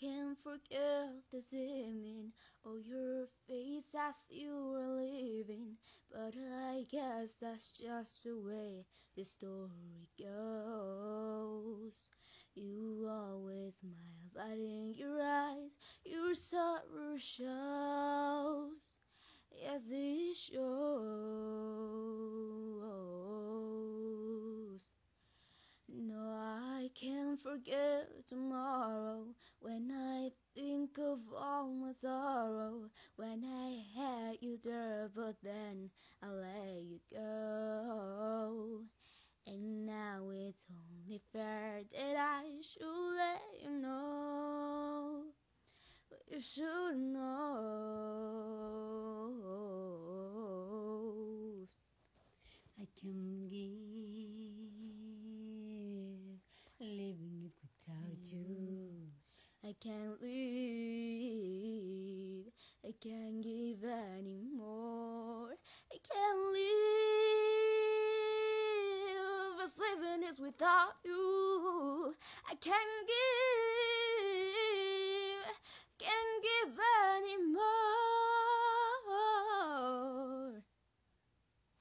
can't forget this evening or oh, your face as you were leaving. But I guess that's just the way the story goes. You always smile, but in your eyes your sorrow shows. Yes, it shows. No, I can't forget tomorrow when I think of all my sorrow. When I had you there, but then I let you go. And now it's only fair that I should let you know. You should know. I can give, living it without you. I can't live, I can't give anymore. I can't live, as living is without you. I can't give.